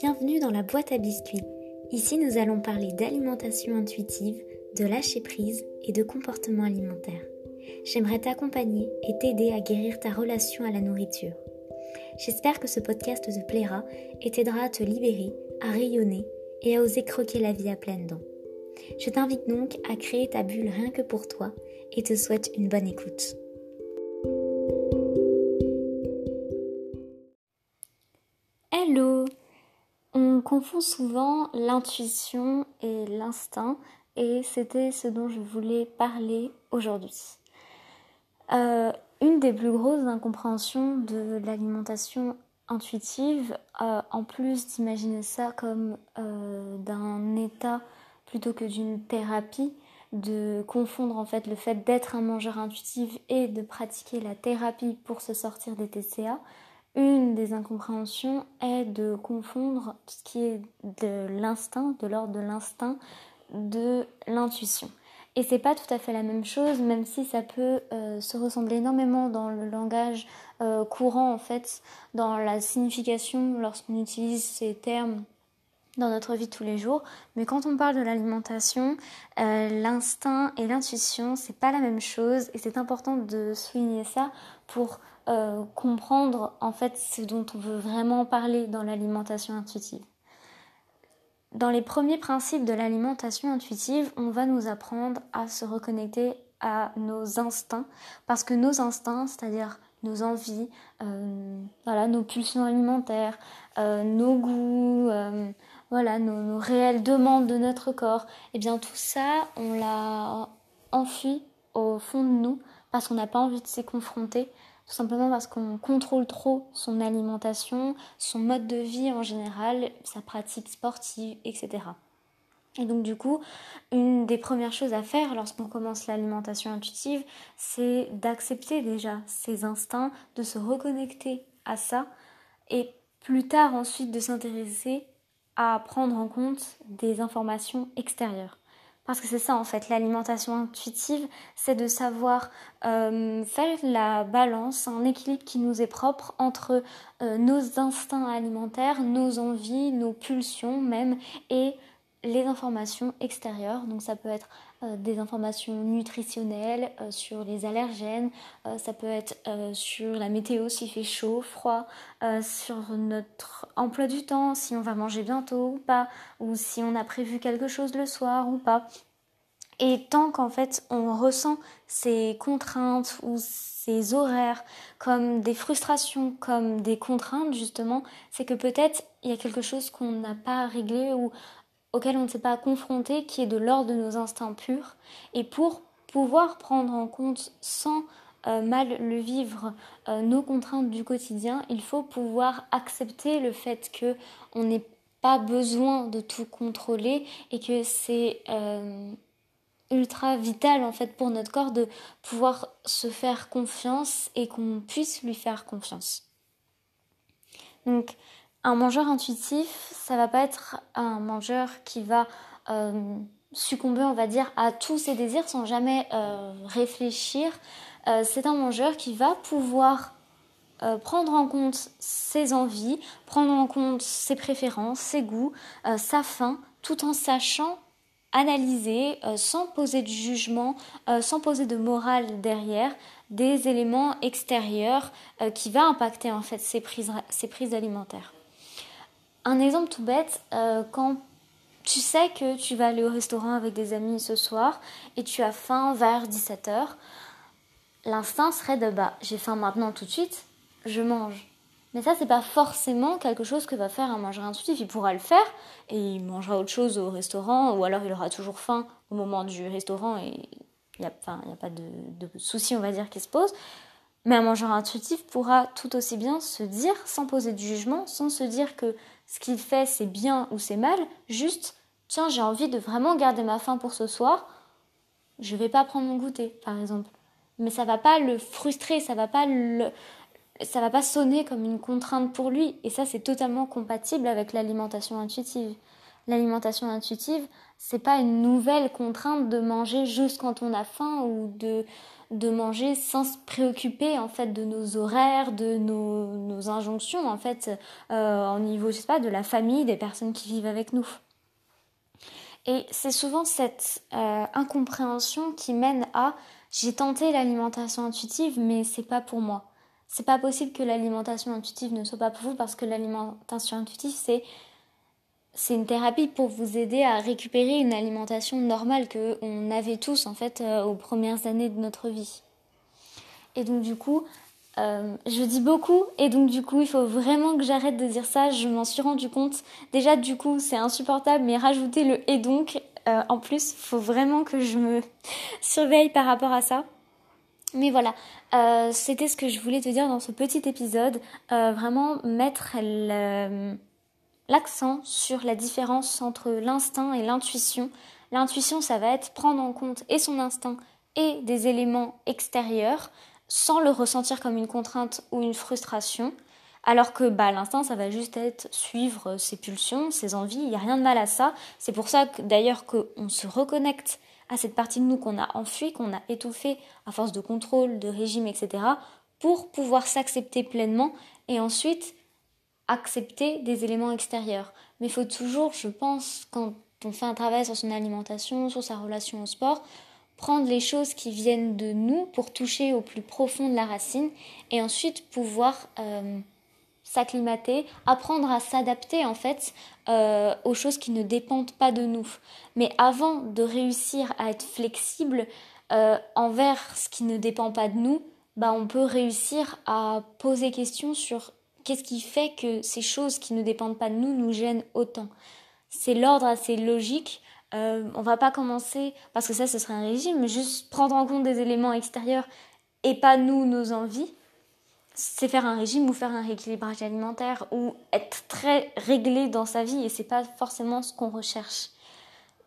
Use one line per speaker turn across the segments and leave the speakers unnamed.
Bienvenue dans la boîte à biscuits. Ici, nous allons parler d'alimentation intuitive, de lâcher prise et de comportement alimentaire. J'aimerais t'accompagner et t'aider à guérir ta relation à la nourriture. J'espère que ce podcast te plaira et t'aidera à te libérer, à rayonner et à oser croquer la vie à pleines dents. Je t'invite donc à créer ta bulle rien que pour toi et te souhaite une bonne écoute. Confond souvent l'intuition et l'instinct et c'était ce dont je voulais parler aujourd'hui. Euh, une des plus grosses incompréhensions de l'alimentation intuitive, euh, en plus d'imaginer ça comme euh, d'un état plutôt que d'une thérapie, de confondre en fait le fait d'être un mangeur intuitif et de pratiquer la thérapie pour se sortir des TCA, une des incompréhensions est de confondre ce qui est de l'instinct, de l'ordre de l'instinct, de l'intuition. Et c'est pas tout à fait la même chose, même si ça peut euh, se ressembler énormément dans le langage euh, courant en fait, dans la signification lorsqu'on utilise ces termes dans notre vie de tous les jours. Mais quand on parle de l'alimentation, euh, l'instinct et l'intuition, c'est pas la même chose, et c'est important de souligner ça pour comprendre en fait ce dont on veut vraiment parler dans l'alimentation intuitive. Dans les premiers principes de l'alimentation intuitive, on va nous apprendre à se reconnecter à nos instincts, parce que nos instincts, c'est-à-dire nos envies, euh, voilà, nos pulsions alimentaires, euh, nos goûts, euh, voilà, nos, réelles demandes de notre corps, et eh bien tout ça, on l'a enfui au fond de nous parce qu'on n'a pas envie de s'y confronter, tout simplement parce qu'on contrôle trop son alimentation, son mode de vie en général, sa pratique sportive, etc. Et donc du coup, une des premières choses à faire lorsqu'on commence l'alimentation intuitive, c'est d'accepter déjà ses instincts, de se reconnecter à ça, et plus tard ensuite de s'intéresser à prendre en compte des informations extérieures. Parce que c'est ça en fait, l'alimentation intuitive, c'est de savoir euh, faire la balance, un équilibre qui nous est propre entre euh, nos instincts alimentaires, nos envies, nos pulsions même, et les informations extérieures. Donc ça peut être euh, des informations nutritionnelles sur les allergènes, ça peut être sur la météo s'il fait chaud, froid, sur notre emploi du temps, si on va manger bientôt ou pas, ou si on a prévu quelque chose le soir ou pas. Et tant qu'en fait on ressent ces contraintes ou ces horaires comme des frustrations, comme des contraintes justement, c'est que peut-être il y a quelque chose qu'on n'a pas réglé ou auquel on ne s'est pas confronté qui est de l'ordre de nos instincts purs. Et pour pouvoir prendre en compte sans euh, mal le vivre euh, nos contraintes du quotidien, il faut pouvoir accepter le fait que on n'ait pas besoin de tout contrôler et que c'est euh, ultra vital en fait pour notre corps de pouvoir se faire confiance et qu'on puisse lui faire confiance. Donc un mangeur intuitif, ça va pas être un mangeur qui va euh, succomber, on va dire, à tous ses désirs sans jamais euh, réfléchir. Euh, c'est un mangeur qui va pouvoir prendre en compte ses envies, prendre en compte ses préférences, ses goûts, sa faim, tout en sachant analyser sans poser de jugement, sans poser de morale derrière, des éléments extérieurs qui va impacter en fait prises, ces prises alimentaires. Un exemple tout bête, quand tu sais que tu vas aller au restaurant avec des amis ce soir et tu as faim vers 17h, l'instinct serait de bah j'ai faim maintenant tout de suite, je mange. Mais ça, c'est pas forcément quelque chose que va faire un mangeur intuitif. Il pourra le faire et il mangera autre chose au restaurant ou alors il aura toujours faim au moment du restaurant et il n'y a, a, pas de, de souci, on va dire, qui se pose. Mais un mangeur intuitif pourra tout aussi bien se dire, sans poser de jugement, sans se dire que ce qu'il fait c'est bien ou c'est mal, juste tiens, j'ai envie de vraiment garder ma faim pour ce soir, je vais pas prendre mon goûter, par exemple. Mais ça va pas le frustrer, ça va pas le, ça va pas sonner comme une contrainte pour lui et ça c'est totalement compatible avec l'alimentation intuitive. L'alimentation intuitive, c'est pas une nouvelle contrainte de manger juste quand on a faim ou de de manger sans se préoccuper en fait de nos horaires, de nos, injonctions en fait euh, au niveau je sais pas de la famille, des personnes qui vivent avec nous. Et c'est souvent cette euh, incompréhension qui mène à j'ai tenté l'alimentation intuitive mais c'est pas pour moi. C'est pas possible que l'alimentation intuitive ne soit pas pour vous parce que l'alimentation intuitive c'est c'est une thérapie pour vous aider à récupérer une alimentation normale que on avait tous en fait euh, aux premières années de notre vie. Et donc du coup, euh, je dis beaucoup et donc du coup il faut vraiment que j'arrête de dire ça. Je m'en suis rendu compte. Déjà du coup c'est insupportable, mais rajouter le et donc euh, en plus, faut vraiment que je me surveille par rapport à ça. Mais voilà, c'était ce que je voulais te dire dans ce petit épisode. vraiment mettre le l'accent sur la différence entre l'instinct et l'intuition. L'intuition, ça va être prendre en compte et son instinct et des éléments extérieurs sans le ressentir comme une contrainte ou une frustration. Alors que bah, l'instinct, ça va juste être suivre ses pulsions, ses envies, il n'y a rien de mal à ça. C'est pour ça que d'ailleurs qu'on se reconnecte à cette partie de nous qu'on a enfuie, qu'on a étouffée à force de contrôle, de régime, etc., pour pouvoir s'accepter pleinement et ensuite accepter des éléments extérieurs. Mais il faut toujours, je pense, quand on fait un travail sur son alimentation, sur sa relation au sport, prendre les choses qui viennent de nous pour toucher au plus profond de la racine et ensuite pouvoir euh, s'acclimater, apprendre à s'adapter en fait euh, aux choses qui ne dépendent pas de nous. Mais avant de réussir à être flexible euh, envers ce qui ne dépend pas de nous, bah, on peut réussir à poser question sur Qu'est-ce qui fait que ces choses qui ne dépendent pas de nous nous gênent autant? C'est l'ordre assez logique. Euh, on va pas commencer, parce que ça ce serait un régime, juste prendre en compte des éléments extérieurs et pas nous, nos envies. C'est faire un régime ou faire un rééquilibrage alimentaire ou être très réglé dans sa vie et c'est pas forcément ce qu'on recherche.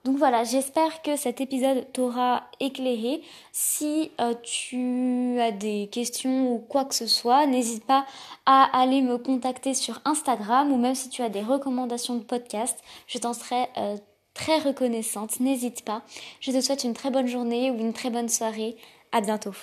Donc voilà, j'espère que cet épisode t'aura éclairé. Si euh, tu as des questions ou quoi que ce soit, n'hésite pas à aller me contacter sur Instagram ou même si tu as des recommandations de podcast, je t'en serai euh, très reconnaissante. N'hésite pas. Je te souhaite une très bonne journée ou une très bonne soirée. À bientôt.